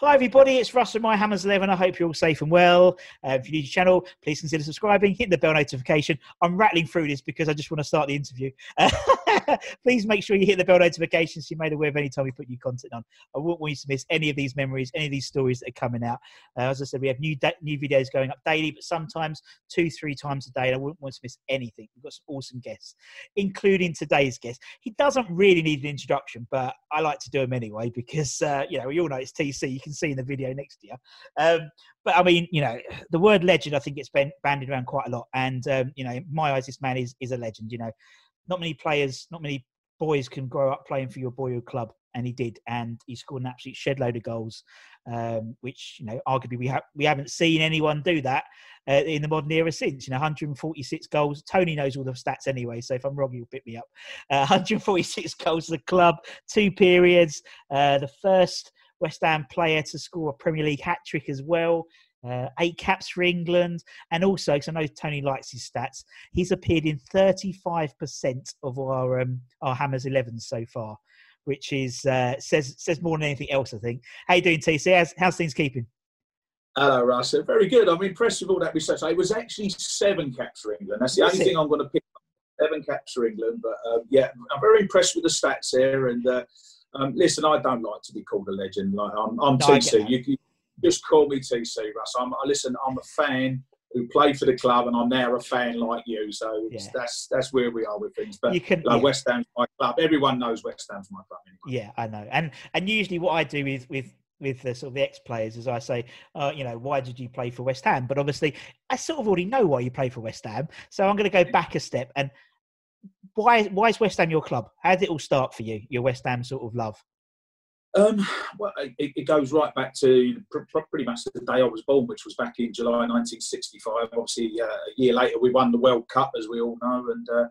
Hi, everybody. It's Russ from My Hammers 11. I hope you're all safe and well. Uh, if you're new to the channel, please consider subscribing, hit the bell notification. I'm rattling through this because I just want to start the interview. Please make sure you hit the bell notification so you're made aware of any time we put new content on. I wouldn't want you to miss any of these memories, any of these stories that are coming out. Uh, as I said, we have new da- new videos going up daily, but sometimes two, three times a day. And I wouldn't want to miss anything. We've got some awesome guests, including today's guest. He doesn't really need an introduction, but I like to do him anyway because, uh, you know, we all know it's TC. Can see in the video next you. Um, but I mean, you know, the word legend, I think it's been bandied around quite a lot. And, um, you know, in my eyes, this man is, is a legend. You know, not many players, not many boys can grow up playing for your boyhood club. And he did, and he scored an absolute shed load of goals, um, which you know, arguably we have we haven't seen anyone do that uh, in the modern era since. You know, 146 goals. Tony knows all the stats anyway, so if I'm wrong, he'll pick me up. Uh, 146 goals for the club, two periods. Uh, the first West Ham player to score a Premier League hat trick as well. Uh, eight caps for England, and also because I know Tony likes his stats, he's appeared in 35% of our um, our Hammers 11s so far, which is uh, says says more than anything else. I think. How you doing, TC? How's, how's things keeping? Hello, Russ. Very good. I'm impressed with all that research. It was actually seven caps for England. That's the Was only it? thing I'm going to pick. up. Seven caps for England, but uh, yeah, I'm very impressed with the stats here. And uh, um, listen, I don't like to be called a legend. Like I'm, I'm No, TC. You, you just call me TC, Russ. I'm, I listen. I'm a fan who played for the club, and I'm now a fan like you. So it's, Yeah. that's that's where we are with things. But You can, like yeah. West Ham's my club. Everyone knows West Ham's my club. Anyway. Yeah, I know. And and usually what I do with with with the sort of the ex players is I say, uh, you know, why did you play for West Ham? But obviously, I sort of already know why you play for West Ham. So I'm going to go back a step and why why is West Ham your club? How did it all start for you? Your West Ham sort of love. Um, well, it, it goes right back to pr- pr- pretty much the day I was born, which was back in July 1965. Obviously, uh, a year later, we won the World Cup, as we all know, and uh,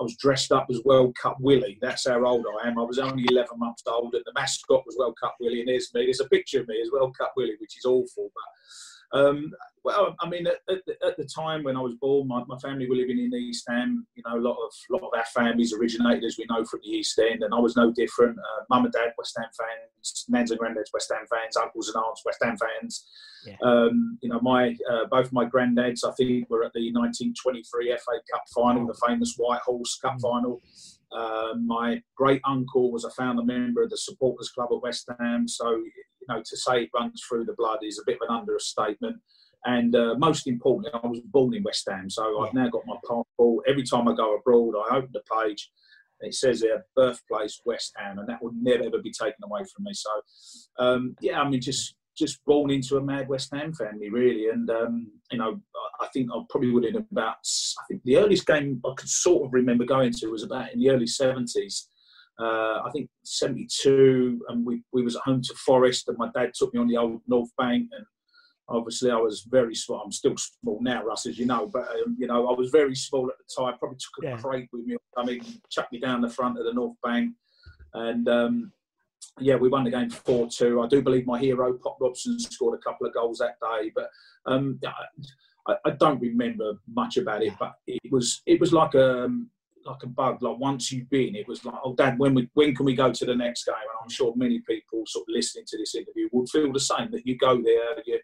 I was dressed up as World Cup Willie. That's how old I am. I was only 11 months old, and the mascot was World Cup Willie, and there's me. There's a picture of me as World Cup Willie, which is awful, but. Um, well, I mean, at, at, the, at the time when I was born, my, my family were living in East Ham. You know, a lot of lot of our families originated, as we know, from the East End, and I was no different. Uh, Mum and Dad, West Ham fans. Nans and granddads, West Ham fans. Uncles and aunts, West Ham fans. Yeah. Um, you know, my uh, both my granddads, I think, were at the 1923 FA Cup final, the famous White Horse Cup final. Uh, my great uncle was a founder member of the Supporters Club at West Ham, so you know to say it runs through the blood is a bit of an understatement. And uh, most importantly, I was born in West Ham, so I've now got my passport. Every time I go abroad, I open the page. It says there, birthplace West Ham, and that will never ever be taken away from me. So, um, yeah, I mean, just just born into a mad West Ham family, really. And um, you know, I think I probably would have about. I think the earliest game I could sort of remember going to was about in the early seventies. Uh, I think seventy two, and we we was at home to Forest, and my dad took me on the old North Bank, and obviously I was very small. I'm still small now, Russ, as you know, but um, you know I was very small at the time. Probably took a Yeah. crate with me. I mean, chucked me down the front of the North Bank, and um, yeah, we won the game four two. I do believe my hero Pop Robson scored a couple of goals that day, but um, I, I don't remember much about it. But it was it was like a like a bug. Like once you've been, it was like, oh, Dad, when we when can we go to the next game? And I'm sure many people sort of listening to this interview would feel the same. That you go there, you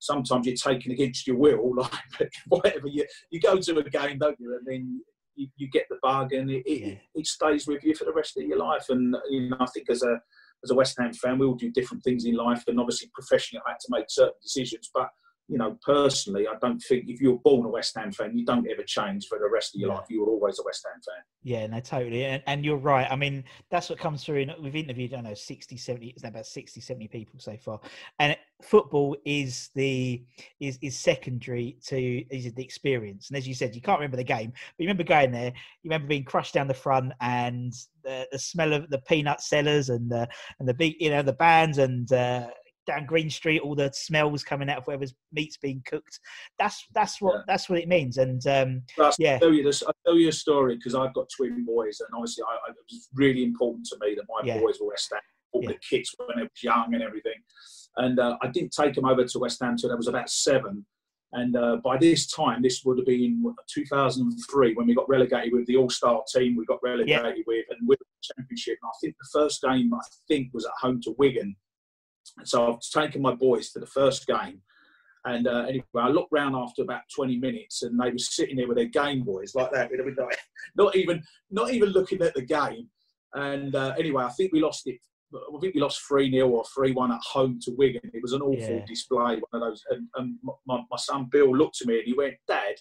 sometimes you're taken against your will, like whatever you you go to a game, don't you? And then you, you get the bug, and it, it, Yeah. it stays with you for the rest of your life. And you know, I think as a as a West Ham fan, we all do different things in life, and obviously professionally, I had to make certain decisions. But you know, personally, I don't think if you're born a West Ham fan, you don't ever change for the rest of your life. You were always a West Ham fan. Yeah, no, totally. And, and you're right. I mean, that's what comes through. In, we've interviewed, I don't know, 60, 70, it's about 60, 70 people so far. And football is the is is secondary to is the experience. And as you said, you can't remember the game, but you remember going there, you remember being crushed down the front and the, the smell of the peanut sellers and the and the big, you know, the bands and uh down Green Street, all the smells coming out of whatever's meat's being cooked. That's that's what Yeah. that's what it means. And um, Yeah. I'll tell you this. I'll tell you a story because I've got twin boys, and obviously, I, I, it was really important to me that my Yeah. boys were West Ham, all Yeah. the kids when they were young and everything. And uh, I didn't take them over to West Ham until I was about seven. And uh, by this time, this would have been 2003 when we got relegated with the All Star team. We got relegated with, and with the Championship. And I think the first game I think was at home to Wigan. So I've taken my boys to the first game. And uh, anyway, I looked round after about 20 minutes, and they were sitting there with their Game Boys like that, not even not even looking at the game. And uh, anyway, I think we lost it. I think we lost three 0 or three one at home to Wigan. It was an awful Yeah. display, one of those. And, and my, my son Bill looked at me and he went, "Dad,"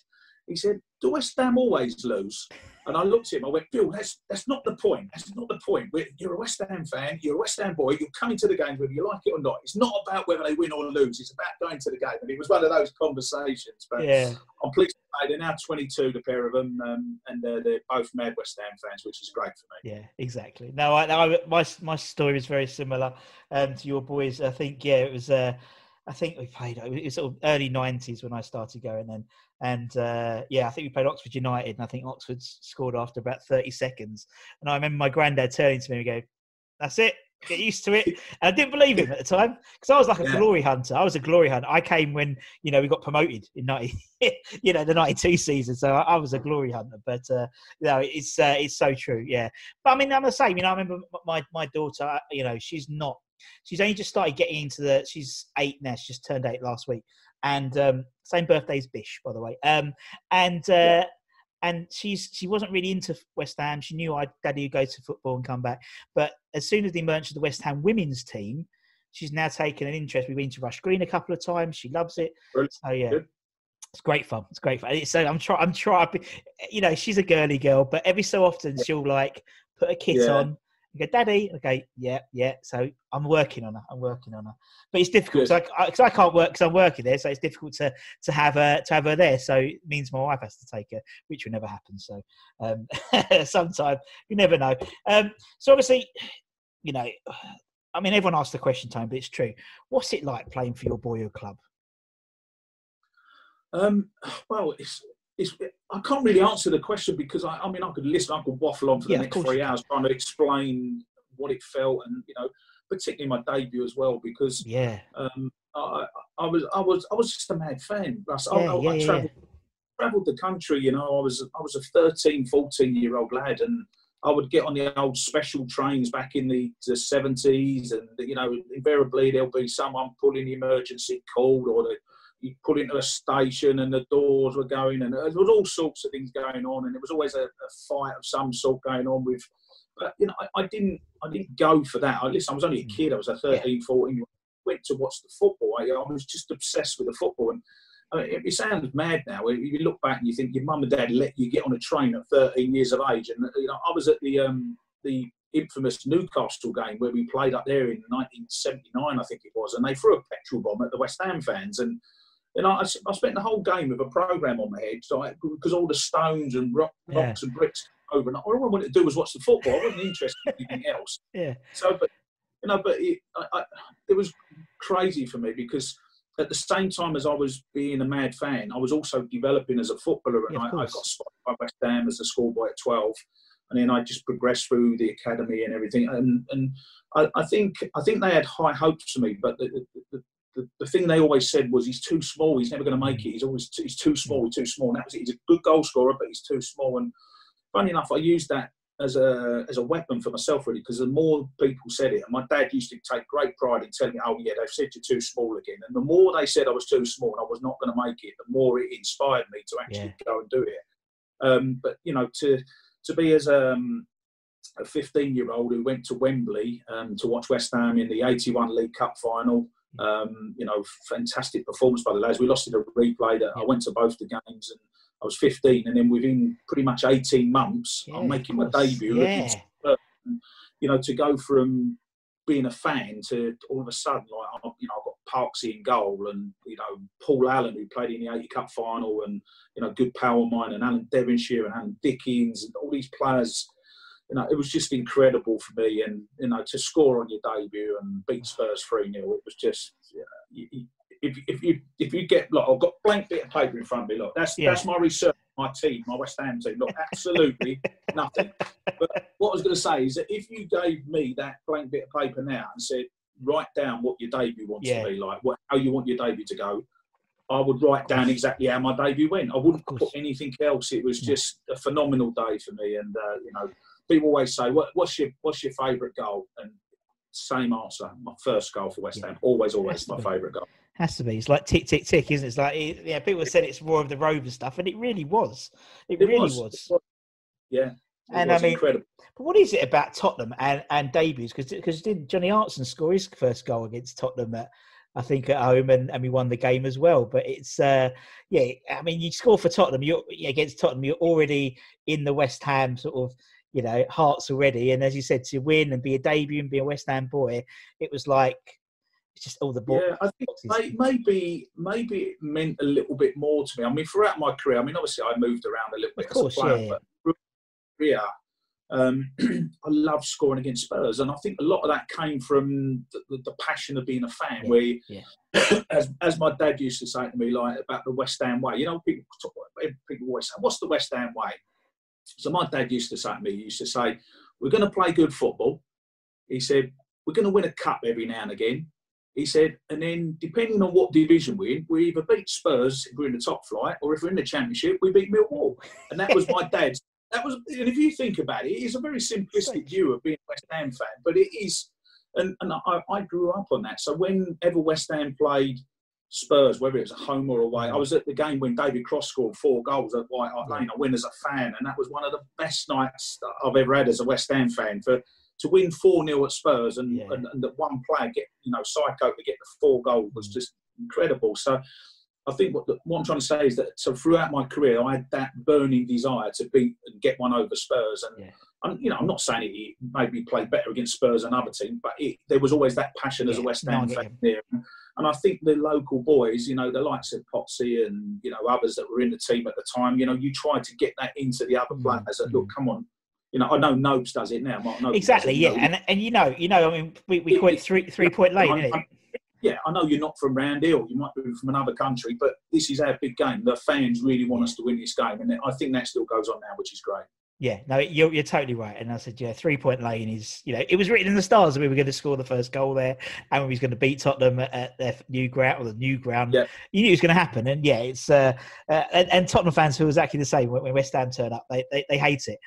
he said, "Do West Ham always lose?" And I looked at him. I went, "Bill, that's that's not the point. That's not the point. We're, you're a West Ham fan. You're a West Ham boy. You're coming to the games whether you like it or not. It's not about whether they win or lose. It's about going to the game." And it was one of those conversations. But Yeah. I'm pleased to say they're now 22, the pair of them, um, and uh, they're both mad West Ham fans, which is great for me. Yeah, exactly. No, I, I my my story is very similar um, to your boys. I think yeah, it was. Uh, I think we played. It was sort of early '90s when I started going then, and uh, yeah, I think we played Oxford United, and I think Oxford scored after about 30 seconds. And I remember my granddad turning to me and go, "That's it." Get used to it. And I didn't believe him at the time because I was like a Yeah. glory hunter. I was a glory hunter. I came when you know we got promoted in ninety, you know, the '92 season. So I, I was a glory hunter. But uh, no, it's uh, it's so true. Yeah, but I mean, I'm the same. You know, I remember my my daughter. You know, she's not. She's only just started getting into the. She's eight now. She just turned eight last week, and um, same birthday as Bish, by the way. Um, and uh, Yeah. and she's she wasn't really into West Ham. She knew I'd daddy would go to football and come back. But as soon as the emergence of the West Ham women's team, she's now taken an interest. We've been to Rush Green a couple of times. She loves it. Brilliant. So yeah. Good. It's great fun. It's great fun. So I'm trying. I'm trying. You know, she's a girly girl, but every so often she'll like put a kit Yeah. on. And go, Daddy. Okay, yeah, yeah. So I'm working on her. I'm working on her. But it's difficult because I, 'cause I can't work because I'm working there. So it's difficult to to have her to have her there. So it means my wife has to take her, which will never happen. So um, sometime you never know. Um, so obviously, you know, I mean, everyone asks the question, time, but it's true. What's it like playing for your boyhood club? Um, well, it's, it's, I can't really answer the question because I, I mean, I could listen, I could waffle on for the Yeah, next three hours trying to explain what it felt and, you know, particularly my debut as well because Yeah, um, I, I was I was I was just a mad fan. I, Yeah, I, yeah, I yeah, travelled, travelled the country. You know, I was I was a 13, 14 year old lad, and I would get on the old special trains back in the, the 70s, and you know, invariably there'll be someone pulling the emergency call, or the, you put into a station and the doors were going, and there was all sorts of things going on, and there was always a, a fight of some sort going on with. But you know, I, I didn't I didn't go for that. I listen, I was only a kid. I was a 13, 14 went to watch the football. I, I was just obsessed with the football. And I mean, it, it sounds mad now. If you look back and you think your mum and dad let you get on a train at 13 years of age. And you know, I was at the um, the infamous Newcastle game where we played up there in 1979, I think it was, and they threw a petrol bomb at the West Ham fans. And you I, I, spent the whole game with a program on my head, so I, because all the stones and rock, Yeah. rocks and bricks over, and all I wanted to do was watch the football. I wasn't interested in anything else. yeah, So, but you know, but it, I, I, it was crazy for me because at the same time as I was being a mad fan, I was also developing as a footballer, and Yeah, I, I got spotted by West Ham as a schoolboy at twelve, and then I just progressed through the academy and everything. And and I, I think I think they had high hopes for me, but the, the, the, the, thing they always said was he's too small. He's never going to make it. He's always too, he's too small. He's too small. And that was it. He's a good goal scorer, but he's too small. And funny enough, I used that as a as a weapon for myself really because the more people said it and my dad used to take great pride in telling me oh yeah they've said you're too small again and the more they said I was too small and I was not going to make it the more it inspired me to actually go and do it um, but you know to to be as um, a 15 year old who went to Wembley um, to watch West Ham in the 81 League Cup final um, you know fantastic performance by the lads we lost in a replay that I went to both the games and I was 15, and then within pretty much 18 months, Yeah, I'm making my debut. Yeah. And, you know, to go from being a fan to all of a sudden, like, I- you know, I've got Parksy in goal, and you know, Paul Allen who played in the 80 Cup final, and you know, good power of mine, and Alan Devonshire and Alan Dickens, and all these players. You know, it was just incredible for me, and you know, to score on your debut and beat Spurs three 0 it was just. Yeah, you, you, if, if you if you get look, I've got a blank bit of paper in front of me. Look, that's Yeah. that's my research, my team, my West Ham team. Look, absolutely nothing. But what I was going to say is that if you gave me that blank bit of paper now and said, write down what your debut wants Yeah. to be like, what, how you want your debut to go, I would write down exactly how my debut went. I wouldn't put anything else. It was just a phenomenal day for me, and uh, you know, people always say, what, "What's your what's your favourite goal?" And same answer. My first goal for West Ham, always, always my favourite goal. Has to be. It's like tick, tick, tick, isn't it? It's like yeah. People said it's more of the Rover stuff, and it really was. It, it really was. was. Yeah. and I mean, incredible. But what is it about Tottenham and, and debuts? Because because didn't Johnny Artson score his first goal against Tottenham at I think at home and, and we won the game as well. But it's uh, yeah, I mean you score for Tottenham, you're against Tottenham, you're already in the West Ham sort of you know hearts already. And as you said, to win and be a debut and be a West Ham boy, it was like it's just all the ball. Yeah, I think maybe maybe it meant a little bit more to me. I mean, throughout my career, I mean, obviously I moved around a little bit. Of course, player, yeah. But career, um, I love scoring against Spurs, and I think a lot of that came from the, the, the passion of being a fan. Yeah, where, yeah. as, as my dad used to say to me, like about the West Ham way. You know, people talk, people always say, "What's the West Ham way?" So my dad used to say to me, he used to say, "We're going to play good football." He said, "We're going to win a cup every now and again." He said, and then depending on what division we're in, we either beat Spurs if we're in the top flight, or if we're in the Championship, we beat Millwall. And that was my dad's that was, and if you think about it, it is a very simplistic view of being a West Ham fan, but it is, and, and I, I grew up on that. So whenever West Ham played Spurs, whether it was at home or away, I was at the game when David Cross scored four goals at White Hart Lane. I win as a fan, and that was one of the best nights I've ever had as a West Ham fan. For to win four 0 at Spurs and, yeah. and, and that one player get you know psycho to get the four goal was mm. just incredible. So I think what, what I'm trying to say is that so throughout my career, I had that burning desire to beat and get one over Spurs. And yeah. I'm, you know, I'm not saying he maybe played better against Spurs than other teams, but it, there was always that passion yeah, as a West Ham no, fan there. And I think the local boys, you know, the likes of Potsy and you know others that were in the team at the time, you know, you try to get that into the other mm, players. That look, mm. come on, you know, I know Nobes does it now. Mark exactly, yeah, and and you know, you know, I mean, we we quit three three point lane, yeah, I know you're not from round here, you might be from another country, but this is our big game. The fans really want us to win this game, and I think that still goes on now, which is great. Yeah, no, you're, you're totally right. And I said, yeah, three point lane is, you know, it was written in the stars that we were going to score the first goal there and we was going to beat Tottenham at, at their new ground or the new ground. Yeah. You knew it was going to happen. And yeah, it's, uh, uh and, and, Tottenham fans who was exactly the same when, when West Ham turn up, they, they, they hate it.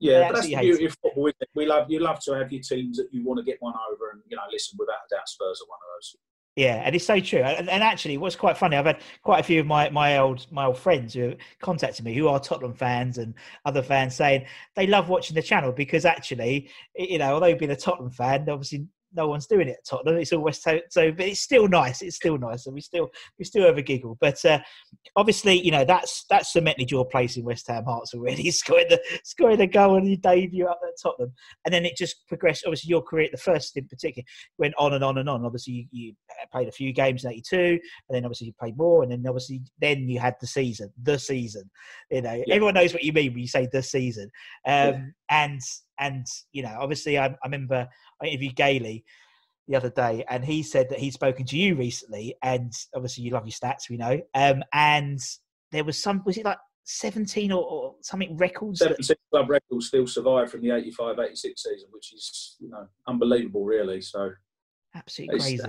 Yeah, but that's the beauty of football. Isn't it? We love you love to have your teams that you want to get one over, and you know, listen, without a doubt, Spurs are one of those. Yeah, and it's so true. And, and, actually, what's quite funny, I've had quite a few of my, my old my old friends who contacted me who are Tottenham fans and other fans saying they love watching the channel because actually, you know, although being a Tottenham fan, obviously no one's doing it at Tottenham. It's always so, so, but it's still nice. It's still nice, and we still we still have a giggle. But uh, obviously, you know that's that's cemented your place in West Ham hearts already. Scoring the scoring the goal on your debut up at Tottenham, and then it just progressed. Obviously, your career, at the first in particular, went on and on and on. Obviously, you, you played a few games in '82, and then obviously you played more, and then obviously then you had the season, the season. You know, yeah. everyone knows what you mean when you say the season. Um, yeah. And and you know, obviously, I, I remember I interviewed Gailey the other day, and he said that he'd spoken to you recently, and obviously you love your stats, we know. Um, and there was some, was it like 17 or, or something records? 17 that... club records still survive from the 85 86 season, which is, you know, unbelievable, really. So, absolutely crazy.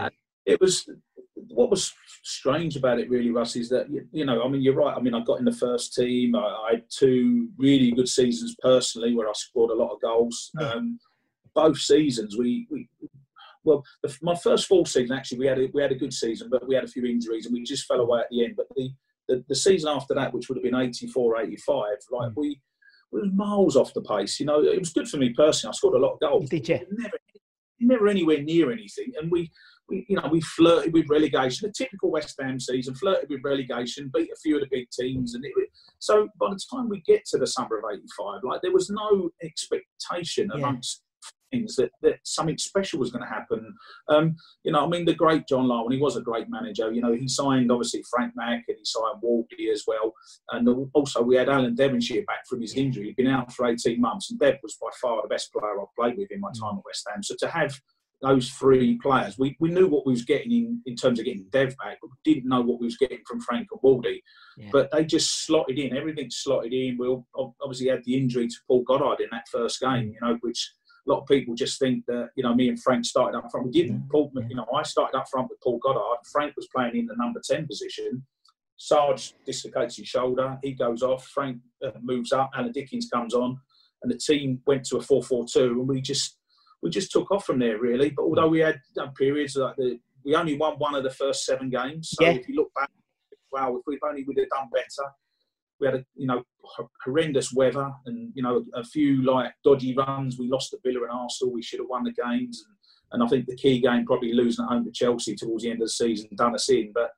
It was what was strange about it, really, Russ, is that, you know, I mean, you're right. I mean, I got in the first team, I, I had two really good seasons personally where I scored a lot of goals. Yeah. Um, both seasons, we, we well, the, my first full season actually we had a, we had a good season, but we had a few injuries and we just fell away at the end. But the the, the season after that, which would have been 84, 85, like mm. we, we was miles off the pace. You know, it was good for me personally. I scored a lot of goals. Did you? Never, never anywhere near anything, and we. We, you know, we flirted with relegation, a typical West Ham season, flirted with relegation, beat a few of the big teams, and it, so by the time we get to the summer of '85, like there was no expectation yeah. amongst things that, that something special was going to happen. Um, you know, I mean, the great John Larwood, he was a great manager. You know, he signed obviously Frank Mack and he signed Wardy as well. And also we had Alan Devonshire back from his injury. He'd been out for 18 months and Dev was by far the best player I've played with in my time at West Ham. So to have those three players, we, we knew what we was getting in, in terms of getting Dev back, but we didn't know what we was getting from Frank and Wardy. Yeah. But they just slotted in, everything slotted in. We obviously had the injury to Paul Goddard in that first game, you know, which a lot of people just think that you know me and Frank started up front. We didn't. Paul, you know, I started up front with Paul Goddard. Frank was playing in the number ten position. Sarge dislocates his shoulder. He goes off. Frank uh, moves up. Alan Dickens comes on, and the team went to a four-four-two, and we just we just took off from there really. But although we had you periods like the we only won one of the first seven games. So Yeah. if you look back, wow, if we'd only would have done better. We had a you know horrendous weather and you know a few like dodgy runs. We lost to Villa and Arsenal. We should have won the games. And, and I think the key game probably losing at home to Chelsea towards the end of the season done us in. But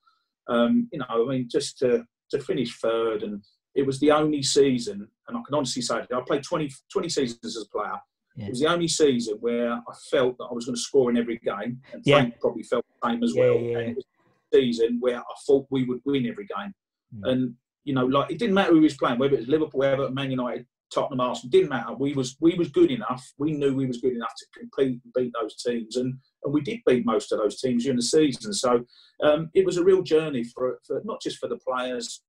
um, you know, I mean, just to to finish third and it was the only season, and I can honestly say I played 20, 20 seasons as a player. Yeah. It was the only season where I felt that I was going to score in every game, and Yeah. Frank probably felt the same as Yeah, well. And it was a season where I thought we would win every game, Mm. and you know, like it didn't matter who we was playing, whether it was Liverpool, Everton, Man United, Tottenham, Arsenal, didn't matter. We was we was good enough. We knew we was good enough to compete and beat those teams, and and we did beat most of those teams during the season. So um, it was a real journey for, for not just for the players,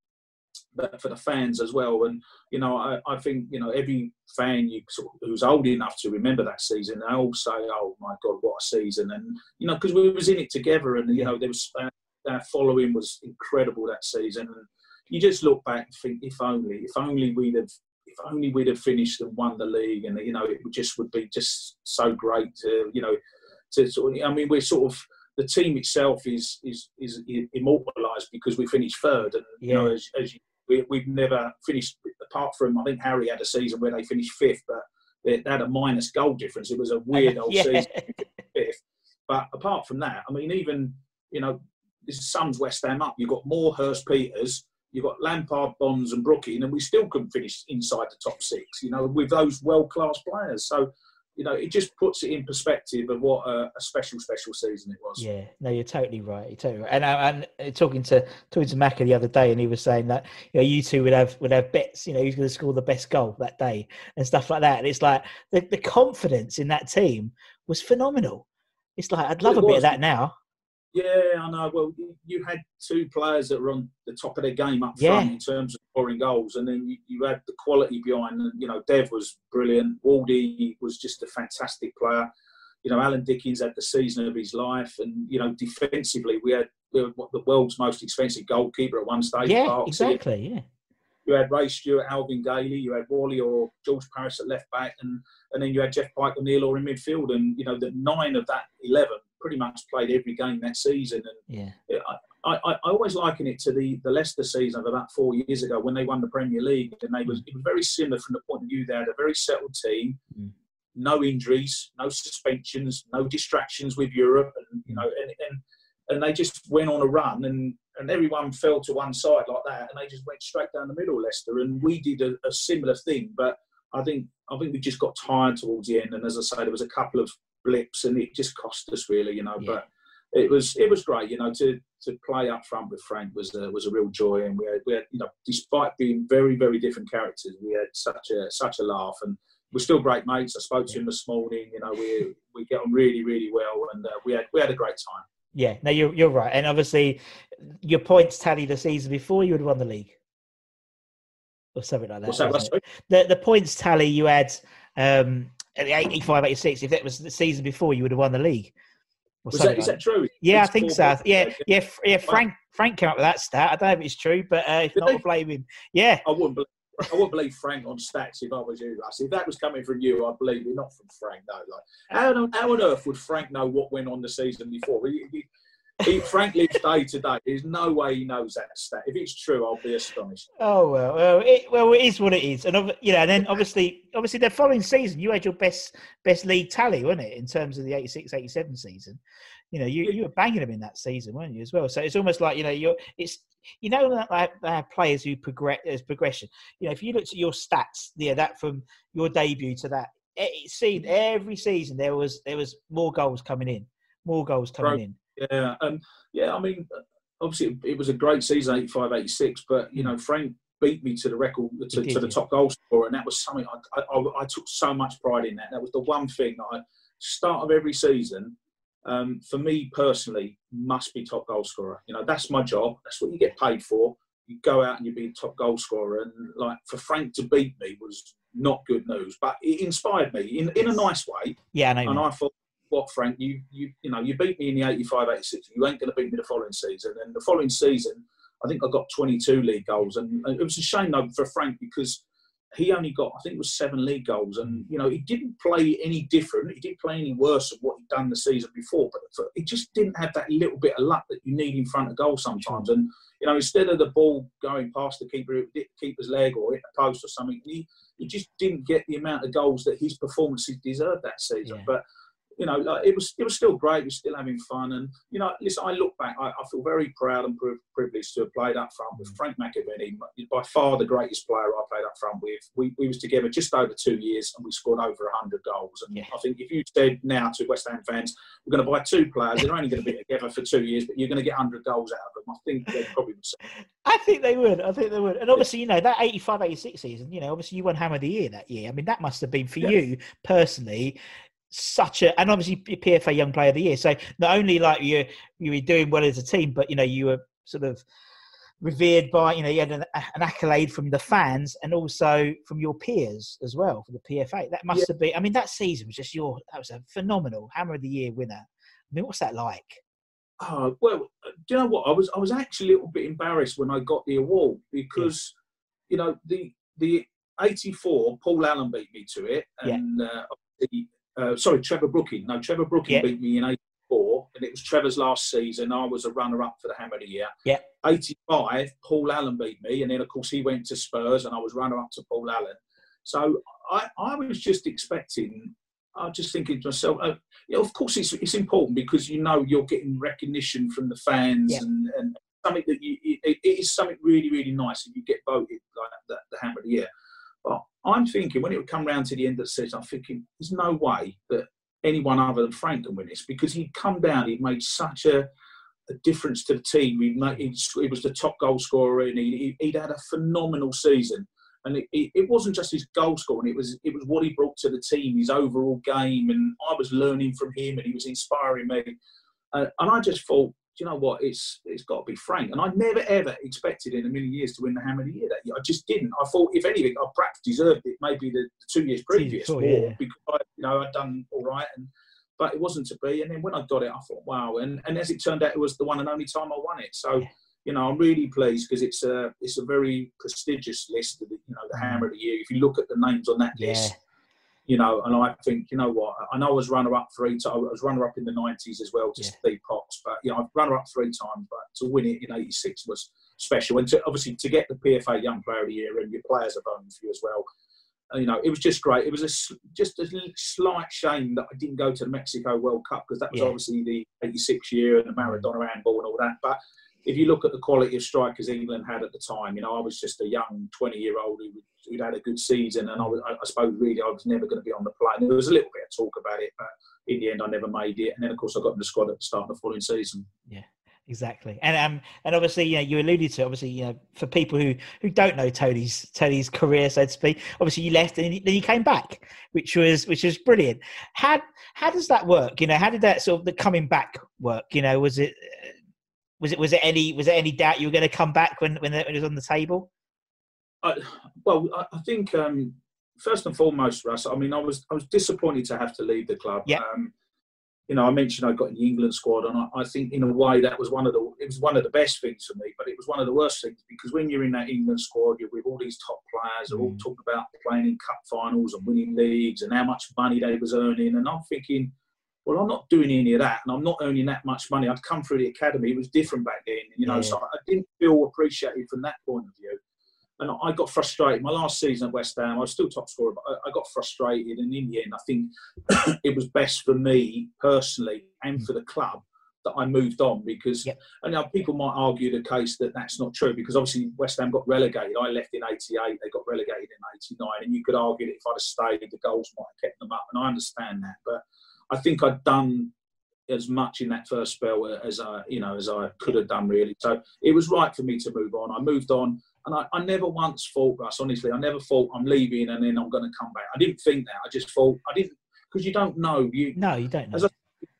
but for the fans as well. And you know, I, I think you know every fan you sort of, who's old enough to remember that season, they all say, "Oh my God, what a season!" And you know, because we was in it together, and you know, there was uh, our following was incredible that season. And you just look back and think, if only, if only we'd have. If only we'd have finished and won the league, and you know it would just would be just so great to you know to sort of. I mean, we're sort of the team itself is is is immortalised because we finished third, and you know as, as you, we, we've never finished apart from I think Harry had a season where they finished fifth, but they they had a minus goal difference. It was a weird old yeah. season, fifth. But apart from that, I mean, even you know, this sums West Ham up. You've got Moore Hurst, Peters. You've got Lampard, Bonds, and Brookie, and we still couldn't finish inside the top six. You know, with those world-class players. So, you know, it just puts it in perspective of what a, a special, special season it was. Yeah, no, you're totally right. You're totally right. And I- and uh, talking to talking to Macca the other day, and he was saying that you know you two would have would have bets. You know, who's going to score the best goal that day and stuff like that. And it's like the, the confidence in that team was phenomenal. It's like I'd love It a bit of that now. Yeah, I know. Well, you- had two players that were on the top of their game up Yeah. front in terms of scoring goals, and then you, you had the quality behind. And you know, Dev was brilliant. Wardy was just a fantastic player. You know, Alan Dickens had the season of his life, and you know, defensively, we had, we had the world's most expensive goalkeeper at one stage. Yeah, Parkes. exactly. Yeah, You had Ray Stewart, Alvin Gailey, you had Wally or George Parris at left back, and and then you had Geoff Pike or Neil Orr in midfield, and you know, the nine of that eleven pretty much played every game that season, and yeah, I, I, I always liken it to the, the Leicester season of about four years ago when they won the Premier League, and they was it was very similar from the point of view they had a very settled team, Mm. no injuries, no suspensions, no distractions with Europe, and you know, and, and and they just went on a run, and and everyone fell to one side like that, and they just went straight down the middle, Leicester, and we did a, a similar thing, but I think I think we just got tired towards the end, and as I say, there was a couple of blips, and it just cost us really, you know, Yeah. but it was it was great, you know, to to play up front with Frank was a, was a real joy, and we had, we had you know, despite being very very different characters, we had such a such a laugh, and we're still great mates. I spoke to him this morning, you know, we we get on really really well, and uh, we had we had a great time. yeah. No, you're you're right. And obviously, your points tally the season before you would have won the league, or something like that. That? wasn't What's it? the the points tally you had um, at the 85, 86, if that was the season before, you would have won the league. Was that, is like that true? Yeah, I think so. Yeah, yeah, yeah. Frank Frank came up with that stat. I don't know if it's true, but uh, if Did not, he? I'll blame him. Yeah, I wouldn't believe. I wouldn't believe Frank on stats if I was you, Russ. If that was coming from you, I'd believe it. Not from Frank, no. Like, how, on, how on earth would Frank know what went on the season before? He, he, he, Frank lives day to day. There's no way he knows that stat. If it's true, I'll be astonished. Oh well, well, it, well, it is what it is, and you know, and then obviously, obviously, the following season, you had your best best league tally, wasn't it, in terms of the 86-87 season? You know, you, you were banging them in that season, weren't you, as well? So it's almost like you know, you're it's you know that like they have players who progress as progression. You know, if you looked at your stats, yeah, that from your debut to that, it, seemed every season there was there was more goals coming in, more goals coming Right. in. Yeah, and yeah, I mean, obviously it was a great season, 85, 86, but you know, Frank beat me to the record to, did, to the yeah. top goal scorer, and that was something I, I, I took so much pride in. That that was the one thing that I start of every season. Um, for me personally, must be top goal scorer. You know, that's my job. That's what you get paid for. You go out and you be top goal scorer, and like for Frank to beat me was not good news, but it inspired me in, in a nice way. Yeah, I know. And. I thought, what, Frank, you, you, you know, you beat me in the 85, 86. You ain't going to beat me the following season. And the following season, I think I got 22 league goals. And it was a shame, though, for Frank because he only got, I think it was seven league goals. And, you know, he didn't play any different. He didn't play any worse than what he'd done the season before. But he just didn't have that little bit of luck that you need in front of goal sometimes. And, you know, instead of the ball going past the keeper, it hit the keeper's leg or hit the post or something, he, he just didn't get the amount of goals that his performances deserved that season. Yeah. But you know, like, it was it was still great. We are still having fun, and you know, listen, I look back, I, I feel very proud and privileged to have played up front with mm. Frank McAvennie, by far the greatest player I played up front with. We, we was together just over two years, and we scored over hundred goals. And yeah. I think if you said now to West Ham fans, we're going to buy two players, they're only going to be together for two years, but you're going to get hundred goals out of them. I think they probably would. Say. I think they would. I think they would. And obviously, you know, that 85 86 season, you know, obviously you won Hammer of the Year that year. I mean, that must have been for yeah. you personally such a and obviously PFA Young Player of the Year. So not only like you you were doing well as a team, but you know you were sort of revered by you know you had an, an accolade from the fans and also from your peers as well for the PFA. That must yeah. have been. I mean, that season was just your that was a phenomenal Hammer of the Year winner. I mean, what's that like? Oh well, do you know what? I was I was actually a little bit embarrassed when I got the award because yeah. you know the the 84 Paul Allen beat me to it and yeah. uh, uh, sorry, Trevor Brooking. No, Trevor Brooking yeah. beat me in 84, and it was Trevor's last season. I was a runner up for the Hammer of the Year. Yeah. 85, Paul Allen beat me, and then, of course, he went to Spurs, and I was runner up to Paul Allen. So I, I was just expecting, I was just thinking to myself, uh, you know, of course, it's, it's important because you know you're getting recognition from the fans yeah. and, and something that you, it, it is something really, really nice if you get voted like the, the Hammer of the Year. But I'm thinking when it would come round to the end of the season, I'm thinking there's no way that anyone other than Frank can win this because he'd come down, he'd made such a, a difference to the team. He, made, he, was the top goal scorer and he, would had a phenomenal season. And it, it, wasn't just his goal scoring; it was it was what he brought to the team, his overall game. And I was learning from him, and he was inspiring me. Uh, and I just thought, you know what? It's it's got to be Frank. And I never ever expected in a million years to win the Hammer of the Year that year. I just didn't. I thought, if anything, I perhaps deserved it. Maybe the, the two years previous, yeah, yeah. because I, you know I'd done all right, and but it wasn't to be. And then when I got it, I thought, wow. And and as it turned out, it was the one and only time I won it. So. Yeah. You know, I'm really pleased because it's a it's a very prestigious list. Of the, you know, the mm. Hammer of the Year. If you look at the names on that list, you know, and I think, you know what, I know I was runner up three times. I was runner up in the 90s as well to yeah. Steve Potts, but, you know, I've runner up three times, but to win it in 86 was special. And to, obviously to get the PFA Young Player of the Year and your players are voting for you as well. Uh, you know, it was just great. It was a, just a slight shame that I didn't go to the Mexico World Cup because that was yeah. obviously the 86 year and the Maradona handball and all that. But if you look at the quality of strikers England had at the time, you know, I was just a young 20 year old who, who'd had a good season, and I, was, I suppose really I was never going to be on the plane. There was a little bit of talk about it, but in the end, I never made it. And then, of course, I got in the squad at the start of the following season. Yeah. Exactly, and um, and obviously, you know, you alluded to obviously, you know, for people who who don't know Tony's Tony's career, so to speak, obviously you left and then you came back, which was which was brilliant. How how does that work? You know, how did that sort of the coming back work? You know, was it was it was it any was there any doubt you were going to come back when when it was on the table? I, well, I think um, first and foremost, Russ. I mean, I was I was disappointed to have to leave the club. Yeah. Um, you know, I mentioned I got in the England squad, and I, I, think in a way that was one of the it was one of the best things for me, but it was one of the worst things because when you're in that England squad, you're with all these top players, mm. all talking about playing in cup finals and winning leagues and how much money they was earning, and I'm thinking well, I'm not doing any of that, and I'm not earning that much money. I'd come through the academy; it was different back then, you know. Yeah. So I didn't feel appreciated from that point of view, and I got frustrated. My last season at West Ham, I was still top scorer, but I got frustrated, and in the end, I think it was best for me personally and for the club that I moved on because, yep. and now people might argue the case that that's not true because obviously West Ham got relegated. I left in '88; they got relegated in '89, and you could argue that if I'd have stayed, the goals might have kept them up, and I understand that, but I think I'd done as much in that first spell as I, you know, as I could have done really. So it was right for me to move on. I moved on, and I, I never once thought, Russ. Honestly, I never thought I'm leaving and then I'm going to come back. I didn't think that. I just thought I didn't because you don't know. You no, you don't know. As I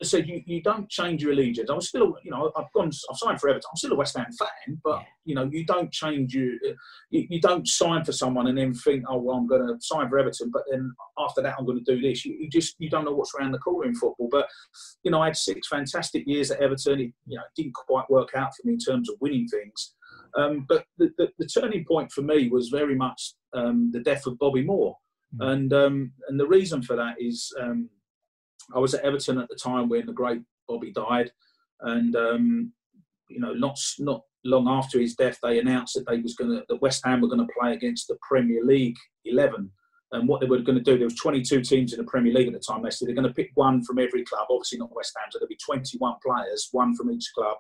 so you, you don't change your allegiance. I'm still, you know, I've gone, I've signed for Everton. I'm still a West Ham fan, but yeah. you know, you don't change your, you, you, don't sign for someone and then think, oh well, I'm going to sign for Everton, but then after that, I'm going to do this. You, you, just, you don't know what's around the corner in football. But you know, I had six fantastic years at Everton. It, you know, it didn't quite work out for me in terms of winning things. Um, but the, the, the, turning point for me was very much um, the death of Bobby Moore, mm. and um, and the reason for that is um, I was at Everton at the time when the great Bobby died, and um, you know not not long after his death they announced that they was going to that West Ham were going to play against the Premier League eleven. And what they were going to do, there was 22 teams in the Premier League at the time. They said they're going to pick one from every club. Obviously not West Ham, so there'll be 21 players, one from each club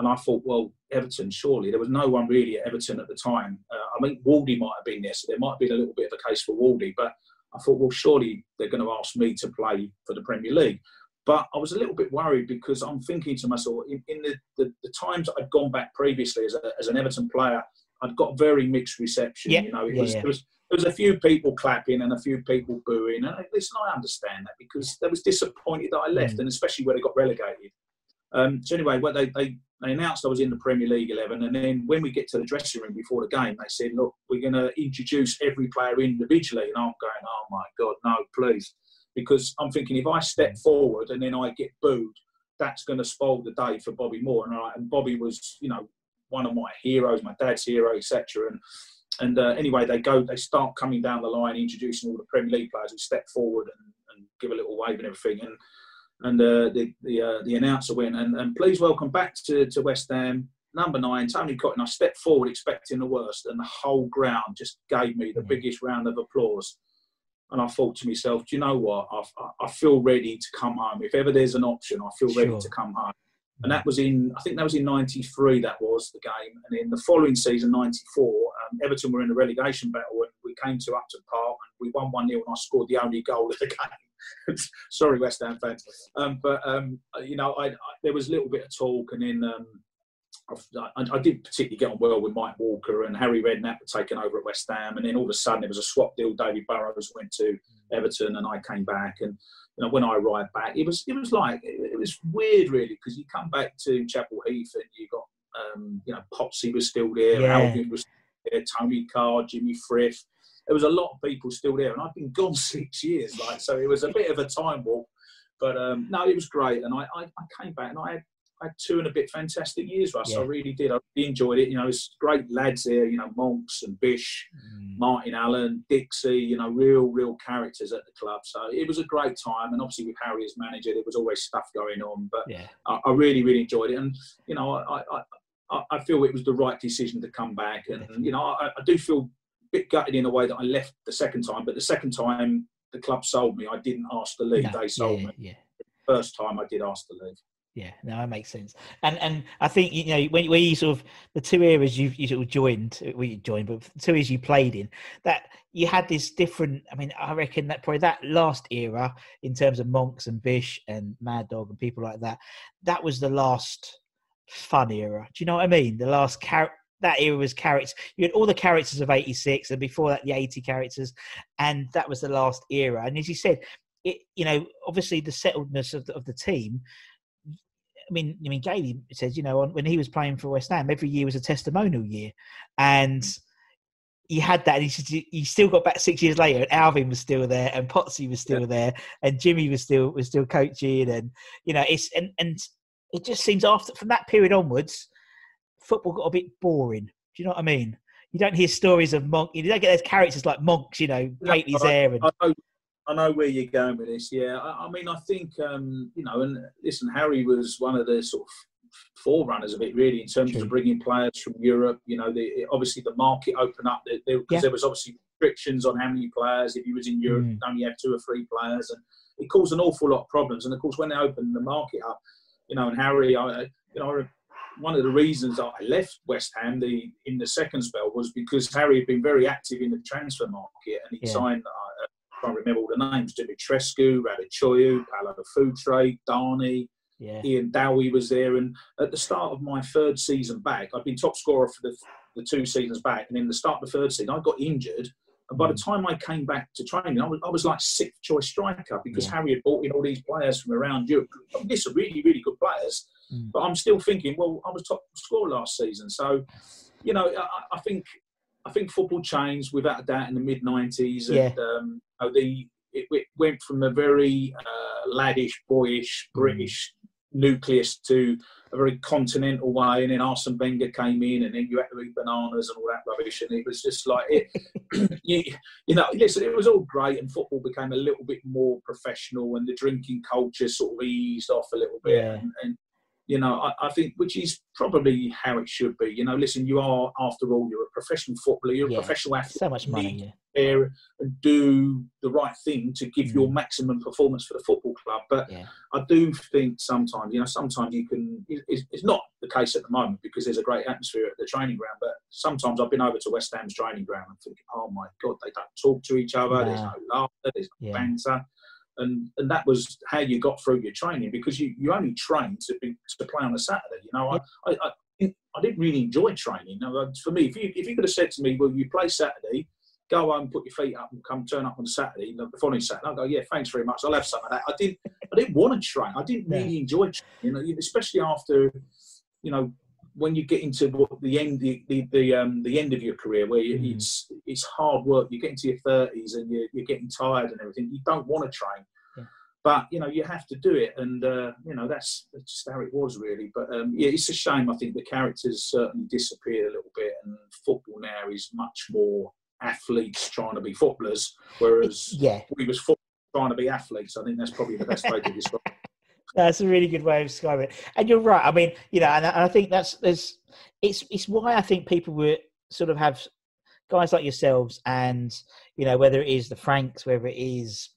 and I thought, well, Everton, surely. There was no one really at Everton at the time. Uh, I mean, Wardy might have been there, so there might have been a little bit of a case for Wardy. But I thought, well, surely they're going to ask me to play for the Premier League. But I was a little bit worried because I'm thinking to myself, in, in the, the, the, times I'd gone back previously as, a, as an Everton player, I'd got very mixed reception. Yeah. You know, it yeah, was, yeah. there was there was a few people clapping and a few people booing. And listen, I understand that because they was disappointed that I left, mm. and especially when they got relegated. Um, so anyway, what they, they they announced I was in the Premier League 11, and then when we get to the dressing room before the game, they said, "Look, we're going to introduce every player individually." And I'm going, "Oh my God, no, please!" Because I'm thinking if I step forward and then I get booed, that's going to spoil the day for Bobby Moore. And, I, and Bobby was, you know, one of my heroes, my dad's hero, etc. And and uh, anyway, they go, they start coming down the line, introducing all the Premier League players who step forward and, and give a little wave and everything. And and uh, the the, uh, the announcer went and, and please welcome back to, to West Ham number nine Tony Cottee. I stepped forward expecting the worst, and the whole ground just gave me the mm. biggest round of applause. And I thought to myself, do you know what? I, I feel ready to come home. If ever there's an option, I feel ready to come home. And that was in, I think that was in '93. That was the game. And in the following season, '94, um, Everton were in a relegation battle, and we came to Upton Park, and we won one 0 and I scored the only goal of the game. Sorry, West Ham fans. Um, but um, you know, I, I, there was a little bit of talk, and then um, I, I, did particularly get on well with Mike Walker and Harry Redknapp were taken over at West Ham, and then all of a sudden it was a swap deal. David Burrows went to Everton, and I came back. And you know, when I arrived back, it was it was like it, it was weird, really, because you come back to Chadwell Heath and you got um, you know Potsy was still there, yeah. Alvin was there, Tony Carr, Jimmy Frith there was a lot of people still there, and I've been gone six years, like so. It was a bit of a time warp, but um, no, it was great, and I, I, I, came back and I had, I had two and a bit fantastic years, Russ. Yeah. I really did. I really enjoyed it. You know, it's great lads there. You know, Monks and Bish, mm. Martin Allen, Dixie. You know, real, real characters at the club. So it was a great time, and obviously with Harry as manager, there was always stuff going on. But yeah. I, I really, really enjoyed it, and you know, I, I I, feel it was the right decision to come back, and you know I, I, do feel bit gutted in a way that I left the second time, but the second time the club sold me, I didn't ask to leave. No, they sold yeah, me. Yeah. First time I did ask to leave. Yeah, no, that makes sense. And and I think you know when, when you sort of the two eras you you sort of joined, well you joined, but the two eras you played in, that you had this different. I mean, I reckon that probably that last era in terms of Monks and Bish and Mad Dog and people like that, that was the last fun era. Do you know what I mean? The last character that era was characters. You had all the characters of '86, and before that, the '80 characters, and that was the last era. And as you said, it you know obviously the settledness of the, of the team. I mean, I mean, Gailey says, you know, when he was playing for West Ham, every year was a testimonial year, and he had that. And he, he still got back six years later, and Alvin was still there, and Potsy was still yeah. there, and Jimmy was still was still coaching, and you know, it's and and it just seems after from that period onwards, football got a bit boring. Do you know what I mean? You don't hear stories of monk. You don't get those characters like monks. You know, Gately's there. And... I, know, I know where you're going with this. Yeah, I, I mean, I think um, you know, and listen, Harry was one of the sort of forerunners of it, really, in terms True. of bringing players from Europe. You know, the, obviously the market opened up because there, yeah. there was obviously restrictions on how many players. If you was in Europe, mm. only have two or three players, and it caused an awful lot of problems. And of course, when they opened the market up, you know, and Harry, I, you know, one of the reasons I left West Ham the, in the second spell was because Harry had been very active in the transfer market and he yeah. signed, uh, I can't remember all the names, Dumitrescu, Raducioiu, Paulo Futre, Dani, yeah. Ian Dowie was there. And at the start of my third season back, I'd been top scorer for the, the two seasons back. And in the start of the third season, I got injured. And by the mm. time I came back to training, I was, I was like sixth choice striker because yeah. Harry had brought in all these players from around Europe. I mean, these are really, really good players. Mm. But I'm still thinking, well, I was top scorer last season. So, you know, I, I think I think football changed without a doubt in the mid 90s. And yeah. um, the, it, it, went from a very uh, laddish, boyish, mm. British nucleus to a very continental way, and then Arsene Wenger came in, and then you had to eat bananas and all that rubbish, and it was just like it, you, you know, listen, it was all great, and football became a little bit more professional, and the drinking culture sort of eased off a little bit, Yeah. and, and you know, I, I think which is probably how it should be. You know, listen, you are after all, you're a professional footballer, you're Yeah. a professional athlete so much money. Yeah. there and do the right thing to give Mm. your maximum performance for the football club. But Yeah. I do think sometimes, you know, sometimes you can. It's, it's not the case at the moment because there's a great atmosphere at the training ground. But sometimes I've been over to West Ham's training ground and thinking, oh my god, they don't talk to each other. There's No. no laughter. There's no banter. And, and that was how you got through your training because you, you only trained to be, to play on a Saturday. You know, I, I, I, I didn't really enjoy training. Now, uh, for me, if you if you could have said to me, "Well, you play Saturday, go home, put your feet up, and come turn up on Saturday," the following Saturday, I'll go, "Yeah, thanks very much. I'll have some of that." I didn't I didn't want to train. I didn't really enjoy training, you know, especially after you know when you get into what the end the the, the um the end of your career where Mm. it's it's hard work. You get into your thirties and you're, you're getting tired and everything. You don't want to train. But you know you have to do it, and uh, you know that's, that's just how it was really. But um, yeah, it's a shame. I think the characters certainly disappeared a little bit, and football now is much more athletes trying to be footballers, whereas Yeah. we was trying to be athletes. I think that's probably the best way to describe. it. That's a really good way of describing it. And you're right. I mean, you know, and I, and I think that's there's it's it's why I think people were sort of have guys like yourselves and you know whether it is the Franks, whether it is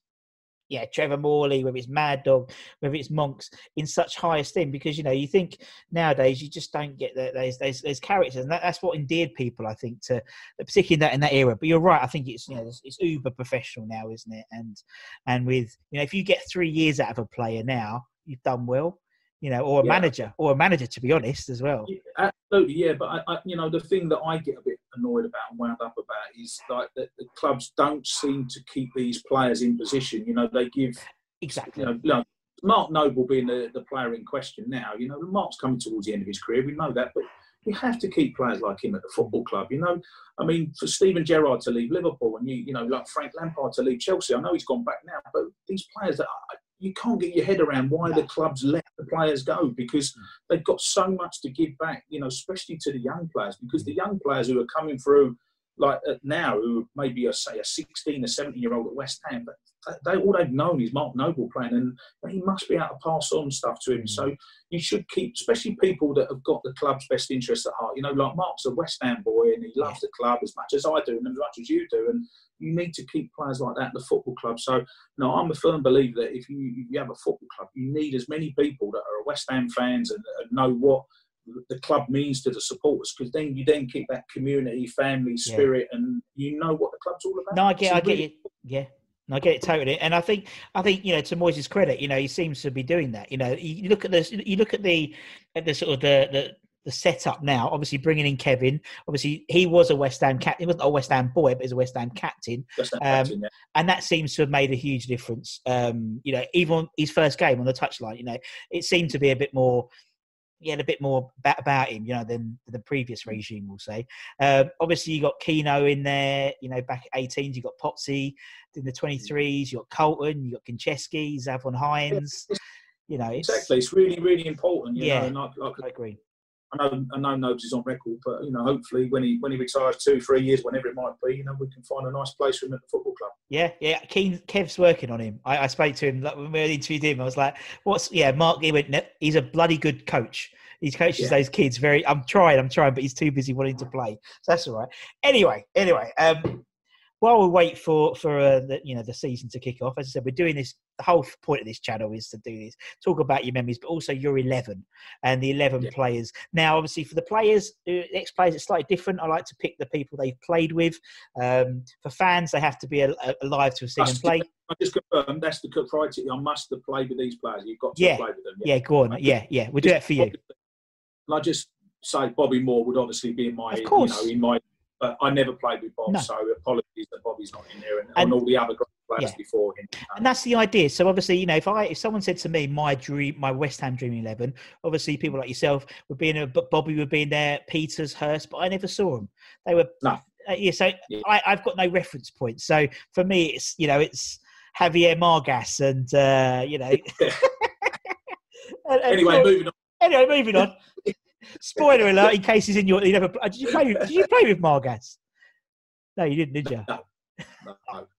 yeah Trevor Morley, whether it's Mad Dog, whether it's Monks in such high esteem because you know you think nowadays you just don't get that there's characters and that, that's what endeared people I think to particularly in that in that era. But you're right. I think it's you know it's, it's uber professional now, isn't it? And and with you know if you get three years out of a player now you've done well you know or a Yeah. manager or a manager to be honest as well Yeah, Absolutely, yeah. But I, I, you know, the thing that I get a bit annoyed about and wound up about is like that the clubs don't seem to keep these players in position. You know, they give exactly you know, know, Mark Noble being the, the player in question now, you know, Mark's coming towards the end of his career. We know that, but you have to keep players like him at the football club. You know, I mean, for Steven Gerrard to leave Liverpool and you, you know, like Frank Lampard to leave Chelsea. I know he's gone back now, but these players that are, you can't get your head around why the clubs let the players go because mm. they've got so much to give back. You know, especially to the young players because mm. the young players who are coming through like uh, now, who maybe a say a 16 or 17 year old at West Ham, but they, all they've known is Mark Noble playing, and he must be able to pass on stuff to him. So you should keep, especially people that have got the club's best interests at heart. You know, like Mark's a West Ham boy, and he loves the club as much as I do, and as much as you do, and you need to keep players like that at the football club. So, no, I'm a firm believer that if you, if you have a football club, you need as many people that are West Ham fans and, and know what the club means to the supporters because then you then keep that community family Yeah. spirit and you know what the club's all about no i get So i get really- you yeah no, I get it totally, and I think I think you know to Moyes' credit, you know he seems to be doing that. You know, you look at this, you look at the at the sort of the the, the setup now. Obviously, bringing in Kevin. Obviously, he was a West Ham captain. He wasn't a West Ham boy, but he's a West Ham captain. That's that Um, captain, yeah. and that seems to have made a huge difference. Um, you know, even on his first game on the touchline, you know, it seemed to be a bit more, he had a bit more about, about him, you know, than the previous regime, we'll say. Um, obviously, you got Keno in there, you know, back at 18s, you got Potsy in the 23s, you got Colton, you got Kincheski, Zavon Hines. You know, it's, exactly it's really really important you Yeah. know like I agree. I know I know Nobes is on record but you know hopefully when he when he retires two three years whenever it might be you know we can find a nice place for him at the football club Yeah, yeah. Keen, Kev's working on him. I, I spoke to him like, when we interviewed him. I was like, "What's yeah?" Mark, he went, "He's a bloody good coach. He coaches Yeah. those kids very. I'm trying, I'm trying, but he's too busy wanting to play. So that's all right. Anyway, anyway. Um, while we wait for for uh, the you know the season to kick off, as I said, we're doing this. The whole point of this channel is to do this, talk about your memories, but also your eleven and the eleven Yeah. players. Now, obviously, for the players, ex players, it's slightly different. I like to pick the people they've played with. Um, for fans, they have to be alive to have seen them play. I just confirm that's the criteria I must have played with these players you've got to Yeah. played with them Yeah, go on. Yeah, yeah, we'll do that for you. I just say Bobby Moore would obviously be in my Of course. you know in my but I never played with Bob No. so apologies that Bobby's not in there and, And- all the other great players Yeah. before him And that's the idea. So obviously, you know, if I if someone said to me my dream, my West Ham dream eleven, obviously people like yourself would be in a, but Bobby would be in there, Peters, Hurst, but I never saw them. They were No. Uh, yeah. So Yeah. I, I've got no reference point. So for me, it's you know, it's Javier Margas and uh, you know, And- and Anyway, Paul- moving on. Anyway, moving on. Spoiler alert! In case he's in your, you never. Did you play? Did you play with Margas? No, you didn't, did you? No, no,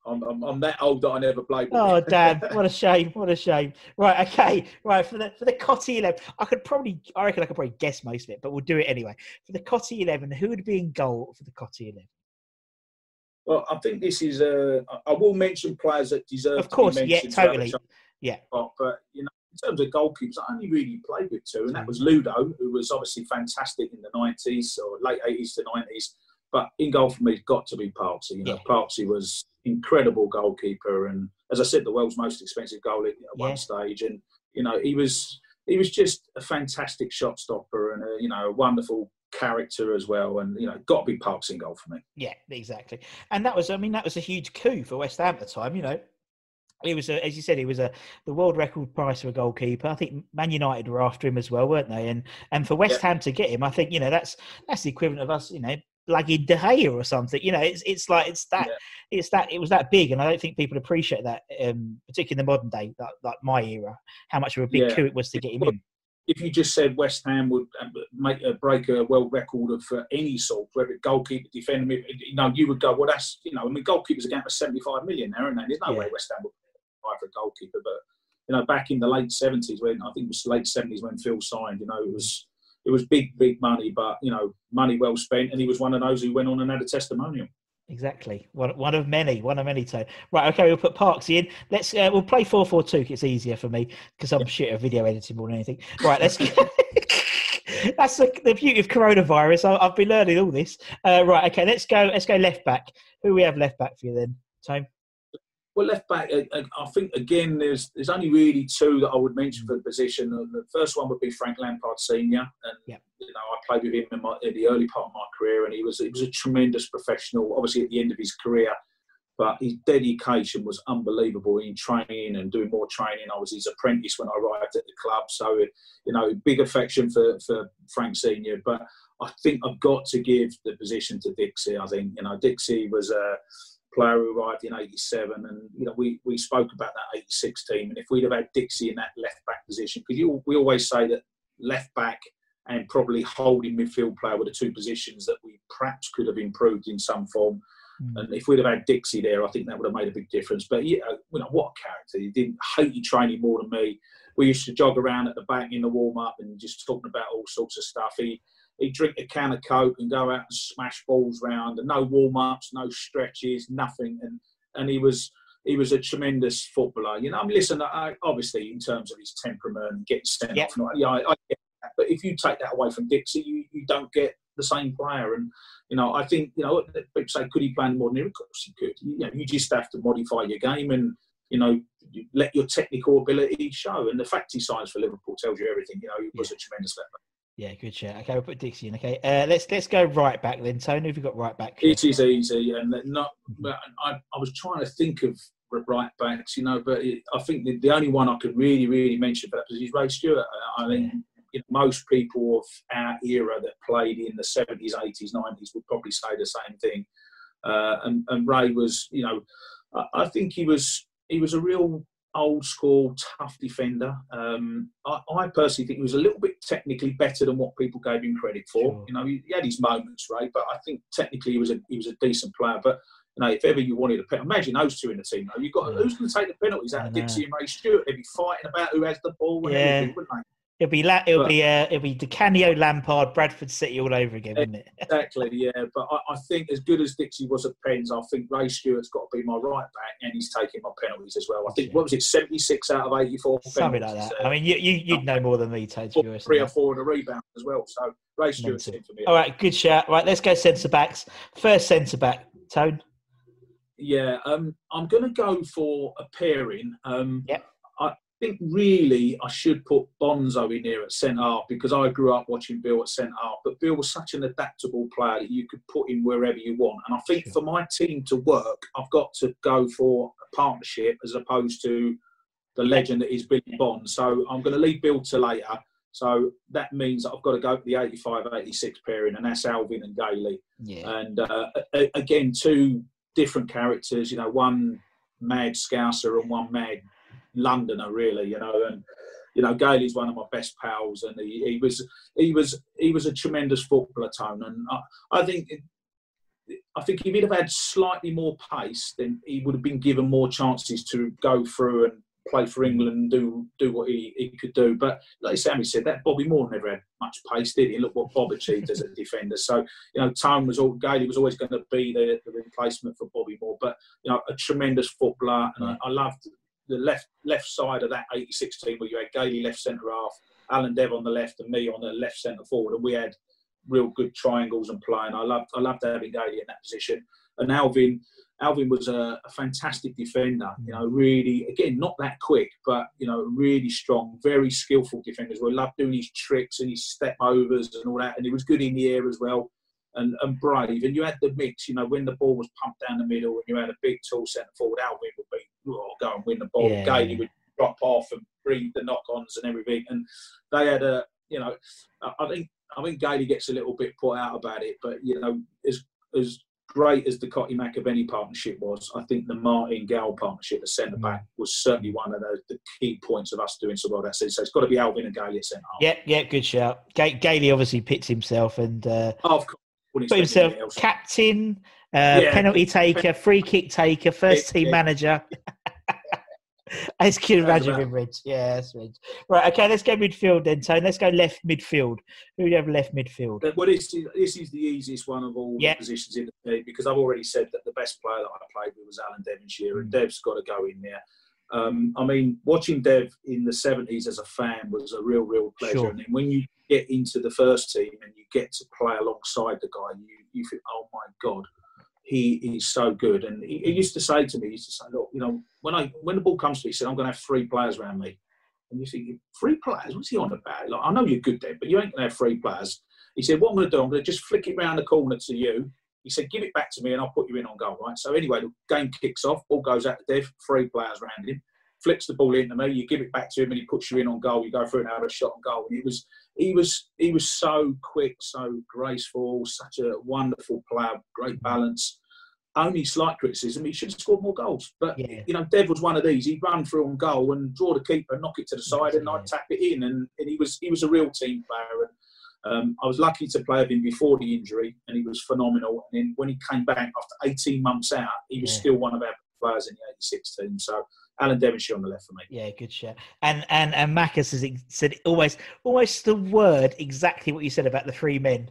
I'm, I'm, I'm that old that I never played with. Oh damn! What a shame! What a shame! Right, okay, right for the for the Cottee eleven, I could probably, I reckon I could probably guess most of it, but we'll do it anyway. For the Cottee eleven, who would be in goal for the Cottee eleven? Well, I think this is. Uh, I- will mention players that deserve. Of course, to be yeah, mentioned a totally. Yeah, But you know, in terms of goalkeepers, I only really played with two, and that was mm. Ludo, who was obviously fantastic in the nineties or late eighties to nineties. But in goal for me, it's got to be Parksy. You know, Yeah. Parksy was incredible goalkeeper, and as I said, the world's most expensive goalie at Yeah. one stage. And you know, he was he was just a fantastic shot stopper and a, you know a wonderful character as well. And you know, got to be Parksy in goal for me. yeah, exactly. And that was, I mean, that was a huge coup for West Ham at the time. You know, it was, a, as you said, it was a the world record price for a goalkeeper. I think Man United were after him as well, weren't they? And and for West Yeah. Ham to get him, I think you know that's that's the equivalent of us, you know, blagging De Gea or something. You know, it's it's like it's that Yeah. it's that it was that big, and I don't think people appreciate that, um, particularly in the modern day, like, like my era, how much of a big Yeah. coup it was to get him in. if you just said West Ham would uh, make a break a world record of uh, any sort, whether goalkeeper, defender, you know, you would go, well, that's you know, I mean, goalkeepers are going for seventy-five million now, and there's no Yeah. way West Ham would for a goalkeeper. But you know, back in the late seventies, when I think it was late seventies when Phil signed, you know, it was it was big, big money, but you know, money well spent, and he was one of those who went on and had a testimonial. Exactly. One, one of many. One of many. So right. Okay. We'll put Parksy in. Let's. Uh, we'll play four four two. It's easier for me because I'm shit at video editing more than anything. Right. Let's. That's the, the beauty of coronavirus. I, I've been learning all this. Uh, right. Okay. Let's go. Let's go left back. Who we have left back for you then, Tone? Well, left back, uh, I think again, there's there's only really two that I would mention for the position. The first one would be Frank Lampard Senior, and Yeah. you know I played with him in, my, in the early part of my career, and he was he was a tremendous professional. Obviously, at the end of his career, but his dedication was unbelievable in training and doing more training. I was his apprentice when I arrived at the club, so you know, big affection for for Frank Senior. But I think I've got to give the position to Dixie. I think you know Dixie was a player who arrived in '87, and you know we, we spoke about that '86 team, and if we'd have had Dixie in that left back position, because you we always say that left back and probably holding midfield player were the two positions that we perhaps could have improved in some form. Mm. And if we'd have had Dixie there, I think that would have made a big difference. But yeah, you know what a character! He didn't hate your training more than me. We used to jog around at the back in the warm up and just talking about all sorts of stuff. He he'd drink a can of coke and go out and smash balls round, and no warm ups, no stretches, nothing. And and he was he was a tremendous footballer. You know, I mean, listen, I, obviously in terms of his temperament and getting sent Yeah. off, and all- yeah, I, I get that. But if you take that away from Dixie, you, you don't get the same player. And you know, I think you know people say could he play more than Of course he could. You, know, you just have to modify your game and you know let your technical ability show. And the fact he signs for Liverpool tells you everything. You know, he was a tremendous back. Yeah, good shout. Okay, we'll put Dixie in. Okay, uh, let's let's go right back then. Tony, have you got right back? It is easy, and not. I, I was trying to think of right backs, you know, but it, I think the, the only one I could really, really mention for that position is Ray Stewart. I mean, you know, most people of our era that played in the seventies, eighties, nineties would probably say the same thing. Uh, and, and Ray was, you know, I, I think he was he was a real old school tough defender. Um, I, I personally think he was a little bit technically better than what people gave him credit for. Sure. You know, he, he had his moments, right? But I think technically he was a he was a decent player. But you know, if ever you wanted a penalty, imagine those two in the team. Though you got Yeah. who's going to take the penalties out of. Dixie and Ray Stewart? They'd be fighting about who has the ball and Yeah. everything, wouldn't they? It'll be La- it'll But- be uh, it'll be Di Canio, Lampard, Bradford City all over again, isn't it? Exactly, yeah. But I, I think as good as Dixie was at pens, I think Ray Stewart's got to be my right back, and he's taking my penalties as well. I think Yeah. what was it, seventy six out of eighty four Something like that. I mean, you, you you'd know more than me, Tony. To be honest. three or four in a rebound as well. So Ray Stewart's in for me. All right, good shout. Right, let's go centre backs. First centre back, Tone. Yeah, um, I'm going to go for a pairing. Um, Yep. I think really I should put Bonzo in here at centre half because I grew up watching Bill at centre half. But Bill was such an adaptable player that you could put him wherever you want. And I think Sure. for my team to work, I've got to go for a partnership as opposed to the legend that is Billy Bond. So I'm going to leave Bill to later. So that means I've got to go for the 85 86 pairing, and that's Alvin and Gailey Yeah. and uh, again two different characters you know one mad scouser and one mad londoner really you know and you know, Gailey's one of my best pals, and he, he was he was he was a tremendous footballer, Tone, and I, I think. I think if he'd have had slightly more pace, then he would have been given more chances to go through and play for England and do do what he, he could do. But like Sammy said, that Bobby Moore never had much pace, did he? And look what Bob achieved as a defender. So you know, Tone was all Gailey was always going to be the, the, replacement for Bobby Moore. But you know, a tremendous footballer, and I, I loved the left left side of that '86 team where you had Gailey left centre half, Alan Dev on the left, and me on the left centre forward, and we had real good triangles and playing. I loved I loved having Gailey in that position, and Alvin Alvin was a, a, fantastic defender. You know, really, again, not that quick, but you know, really strong, very skillful defenders. We loved doing his tricks and his step overs and all that, and he was good in the air as well, and, and brave. And you had the mix. You know, when the ball was pumped down the middle, and you had a big tall centre forward, Alvin would be oh, go and win the ball. Yeah. Gailey would drop off and breathe the knock-ons and everything. And they had a, you know, I think I think Gailey gets a little bit put out about it, but you know, as as great as the Cottee McAvenny partnership was, I think the Martin Gale partnership, the centre back, mm. was certainly one of the, the, key points of us doing so well that season. So it's got to be Alvin and Gailey at centre half. Yeah, yeah, good shout. Ga- Gailey obviously pits himself and uh, oh, of course. Put himself captain, uh, yeah. penalty taker, free kick taker, first team yeah. manager. Just can imagine him, Rich. Yeah, that's Rich. Right, okay, let's go midfield then, Tony. Let's go left midfield. Who do you have left midfield? Well, this, is, this is the easiest one of all yep. the positions in the team because I've already said that the best player that I played with was Alan Devonshire, and mm. Dev's got to go in there. Um, I mean, watching Dev in the 70s as a fan was a real, real pleasure. Sure. And then when you get into the first team and you get to play alongside the guy, you, you think, oh my God, he is so good. And he, he, used to say to me, he used to say, look, you know, when I when the ball comes to me, he said, I'm going to have three players around me. And you think, three players? What's he on about? Like, I know you're good there, but you ain't going to have three players. He said, what I'm going to do, I'm going to just flick it round the corner to you. He said, give it back to me and I'll put you in on goal, right? So anyway, the game kicks off, ball goes out to Dev, three players around him, flips the ball into me, you give it back to him and he puts you in on goal, you go through and have a shot on goal. And it was he was he was so quick, so graceful, such a wonderful player, great balance only slight criticism, he should have scored more goals. But yeah. you know, Dev was one of these. He'd run through on goal and draw the keeper, knock it to the side, and I'd tap it in. And, and he was he was a real team player. And um, I was lucky to play with him before the injury, and he was phenomenal. And then when he came back after 18 months out, he was yeah. still one of our players in the 86 team. So Alan Devonshire on the left for me. Yeah, good shot. And and and Macus has said almost almost the word exactly what you said about the three men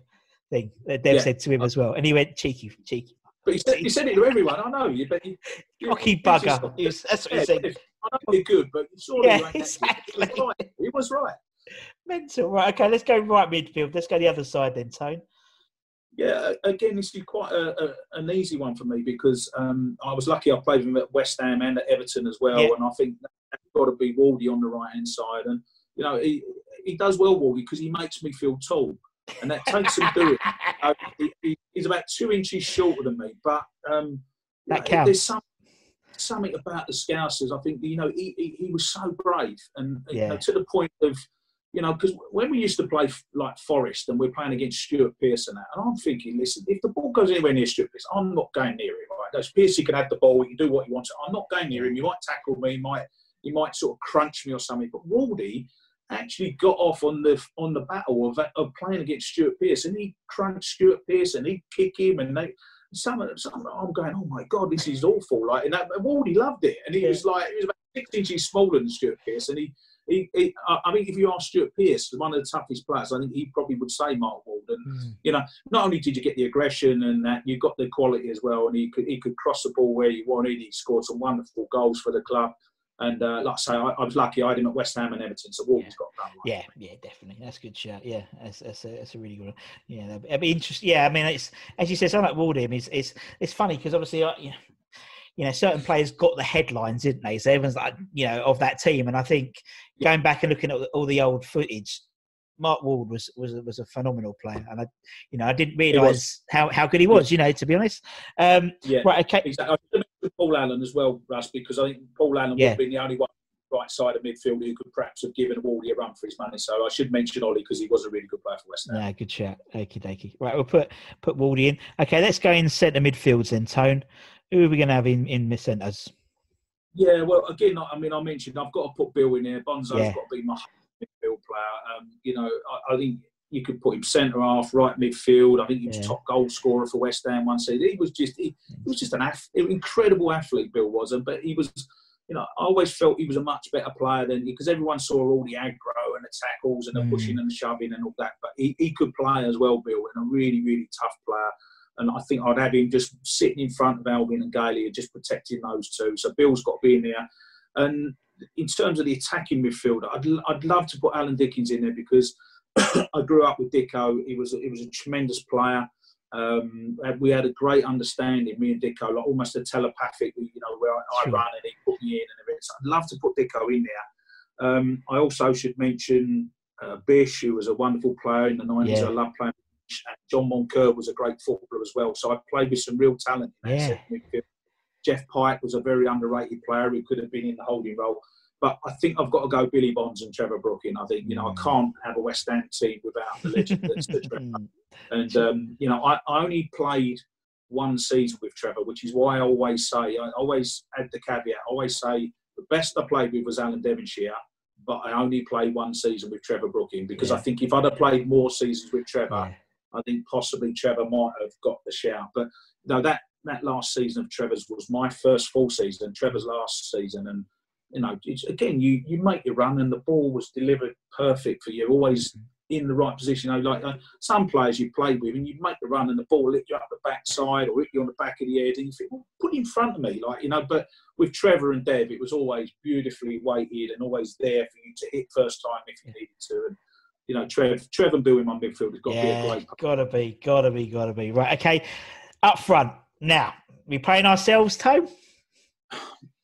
thing that Dev yeah. said to him as well. And he went cheeky, cheeky. But he said, he said it to everyone. I know you, but you, cocky bugger. He was, that's what yeah, he said. I know you're good, but surely yeah, exactly. Right. he was right. Mental. Right. Okay. Let's go right midfield. Let's go the other side then, Tone. Yeah, again, this is quite a, a, an easy one for me because um, I was lucky I played with him at West Ham and at Everton as well, yeah. and I think that's got to be Wardy on the right hand side. And you know, he he does well, Wardy, because he makes me feel tall and that takes some doing. Uh, he, he's about two inches shorter than me, but um, that counts. There's some, something about the Scousers. I think you know he, he, he was so brave, and yeah. you know, to the point of you know because when we used to play like Forest and we're playing against Stuart Pearce, and I'm thinking, listen, if the ball goes anywhere near Stuart Pearce, I'm not going near him. Right? Those Pearson can have the ball, he can do what he wants. I'm not going near him. He might tackle me, he might he might sort of crunch me or something, but Wardy actually got off on the on the battle of, of playing against Stuart Pearce. he crunched Stuart Pearce, he'd kick him, and they some of them, some I'm going, oh my god, this is awful. Like, and that, Wardy loved it, and he yeah. was like, he was about six inches smaller than Stuart Pearce, and he. He, he, I mean, if you ask Stuart Pearce, one of the toughest players, I think he probably would say Mark Walden. Mm. You know, not only did you get the aggression and that, you got the quality as well, and he could he could cross the ball where he wanted. He scored some wonderful goals for the club. And uh, like I say, I, I, was lucky. I had him at West Ham and Everton, so Walden's yeah. got that. One. Yeah, yeah, definitely. That's a good shout. Yeah, that's, that's, a, that's a really good one. Yeah, it'd be interesting. Yeah, I mean, it's as you said, something like Walden is it's it's funny because obviously, I, you, know, you know, certain players got the headlines, didn't they? So everyone's like, you know, of that team. And I think going back and looking at all the old footage, Mark Ward was was was a phenomenal player, and I, you know, I didn't realise how, how good he was. You know, to be honest. Um, yeah. Right. Okay. Exactly. Paul Allen as well, Russ, because I think Paul Allen yeah. would have been the only one right side of midfield who could perhaps have given Wardy a run for his money. So I should mention Ollie because he was a really good player for West Ham. Yeah, good chat. Okie dokie. Right, we'll put put Wardy in. Okay, let's go in centre midfields then, Tone. Who are we going to have in in the centres? Yeah, well, again, I mean, I mentioned I've got to put Bill in here. Bonzo's yeah. got to be my midfield player. Um, you know, I, I, think you could put him centre half, right midfield. I think he was yeah. top goal scorer for West Ham one season. He was just he, he was just an ath- incredible athlete. Bill was, and but he was. You know, I always felt he was a much better player than because everyone saw all the aggro and the tackles and the mm. pushing and the shoving and all that. But he, he could play as well, Bill, and a really, really tough player. And I think I'd have him just sitting in front of Alvin and Gailey and just protecting those two. So Bill's got to be in there. And in terms of the attacking midfielder, I'd, I'd love to put Alan Dickens in there because I grew up with Dicko. He was he was a tremendous player. Um, we had a great understanding, me and Dicko, like almost a telepathic, you know, where I, I run and he put me in and everything. So I'd love to put Dicko in there. Um, I also should mention uh, Bish, who was a wonderful player in the 90s. Yeah. I love playing and John Moncur was a great footballer as well. So I played with some real talent in that yeah. Geoff Pike was a very underrated player who could have been in the holding role. But I think I've got to go Billy Bonds and Trevor Brooking. I think, you know, I mm. can't have a West Ham team without the legend that's the Trevor. And, um, you know, I, I only played one season with Trevor, which is why I always say, I always add the caveat, I always say the best I played with was Alan Devonshire, but I only played one season with Trevor Brooking because yeah. I think if I'd have played more seasons with Trevor, yeah. I think possibly Trevor might have got the shout. But no, that that last season of Trevor's was my first full season, Trevor's last season, and you know, again, you you make your run and the ball was delivered perfect for you, always in the right position. You know, like uh, some players you played with, and you make the run and the ball hit you up the backside or hit you on the back of the head, and you think, well, put it in front of me, like you know. But with Trevor and Dev, it was always beautifully weighted and always there for you to hit first time if you needed to. And you know, Trev, Trev and Bill in my midfield has got yeah, to be a great. Gotta be, gotta be, gotta be. Right, okay. Up front now, we playing ourselves, Tone.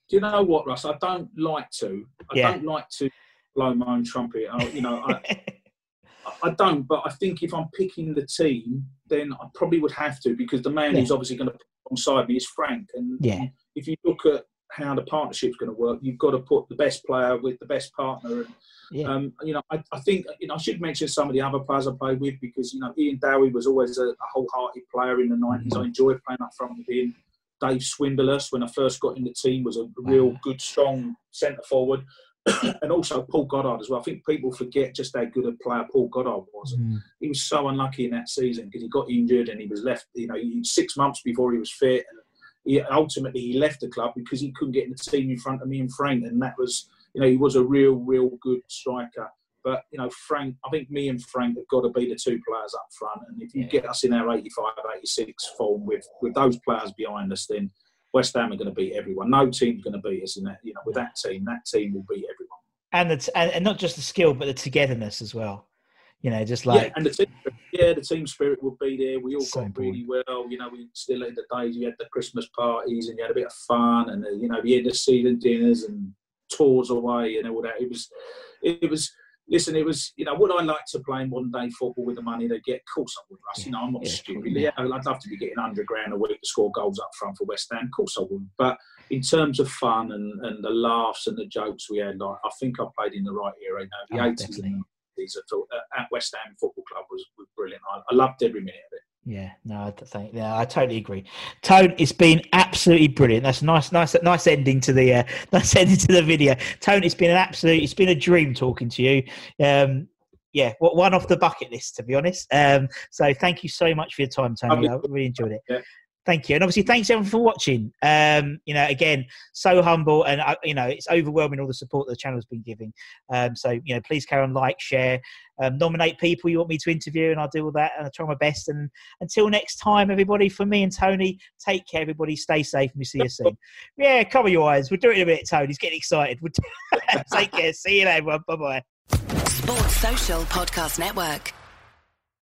Do you know what, Russ? I don't like to. I yeah. don't like to blow my own trumpet. I, you know, I, I don't. But I think if I'm picking the team, then I probably would have to because the man yeah. who's obviously going to put alongside me is Frank. And yeah. if you look at how the partnership's going to work, you've got to put the best player with the best partner. And yeah. Um, you know, I, I, think you know I should mention some of the other players I played with because you know Ian Dowie was always a, a wholehearted player in the 90s mm-hmm. I enjoyed playing up front with him. Dave Swindlehurst, when I first got in the team, was a real good, strong centre forward. and also Paul Goddard as well. I think people forget just how good a player Paul Goddard was. Mm. He was so unlucky in that season because he got injured and he was left. You know, six months before he was fit. And he, ultimately, he left the club because he couldn't get in the team in front of me and Frank, and that was you know, he was a real, real good striker. But, you know, Frank, I think me and Frank have got to be the two players up front. And if you yeah. get us in our 85, 86 form with, with those players behind us, then West Ham are going to beat everyone. No team's going to beat us in that. You know, with that team, that team will beat everyone. And the and, and not just the skill, but the togetherness as well. You know, just like yeah, and the team, yeah, the team spirit would be there. We all so got really well. You know, we still in the days we had the Christmas parties and you had a bit of fun and the, you know the end of season dinners and tours away and all that. It was, it was. Listen, it was, you know, would I like to play one day football with the money they get? Of course I would, Russ. Yeah, you know, I'm not yeah, stupid. Yeah, I'd love to be getting under grand a week to score goals up front for West Ham. Of course I would. But in terms of fun and, and the laughs and the jokes we had, like, I think I played in the right era, you know, the oh, 80s at, uh, at West Ham Football Club was, was brilliant. I, I loved every minute of it. Yeah, no, I think yeah, I totally agree. Tone, it's been absolutely brilliant. That's nice, nice, nice ending to the uh, nice ending to the video. Tone, it's been an absolute, it's been a dream talking to you. Um, yeah, one off the bucket list to be honest. Um, so thank you so much for your time, Tony. I really enjoyed it. Yeah. Thank you, and obviously thanks everyone for watching. Um, you know, again, so humble, and uh, you know, it's overwhelming all the support the channel's been giving. Um, so you know, please carry on, like, share, um, nominate people you want me to interview, and I'll do all that, and I'll try my best. And until next time, everybody, from me and Tony, take care, everybody, stay safe, and we see you soon. yeah, cover your eyes. We'll do it in a minute. Tony's getting excited. We'll take care. See you later, everyone. Bye bye. Sports Social Podcast Network.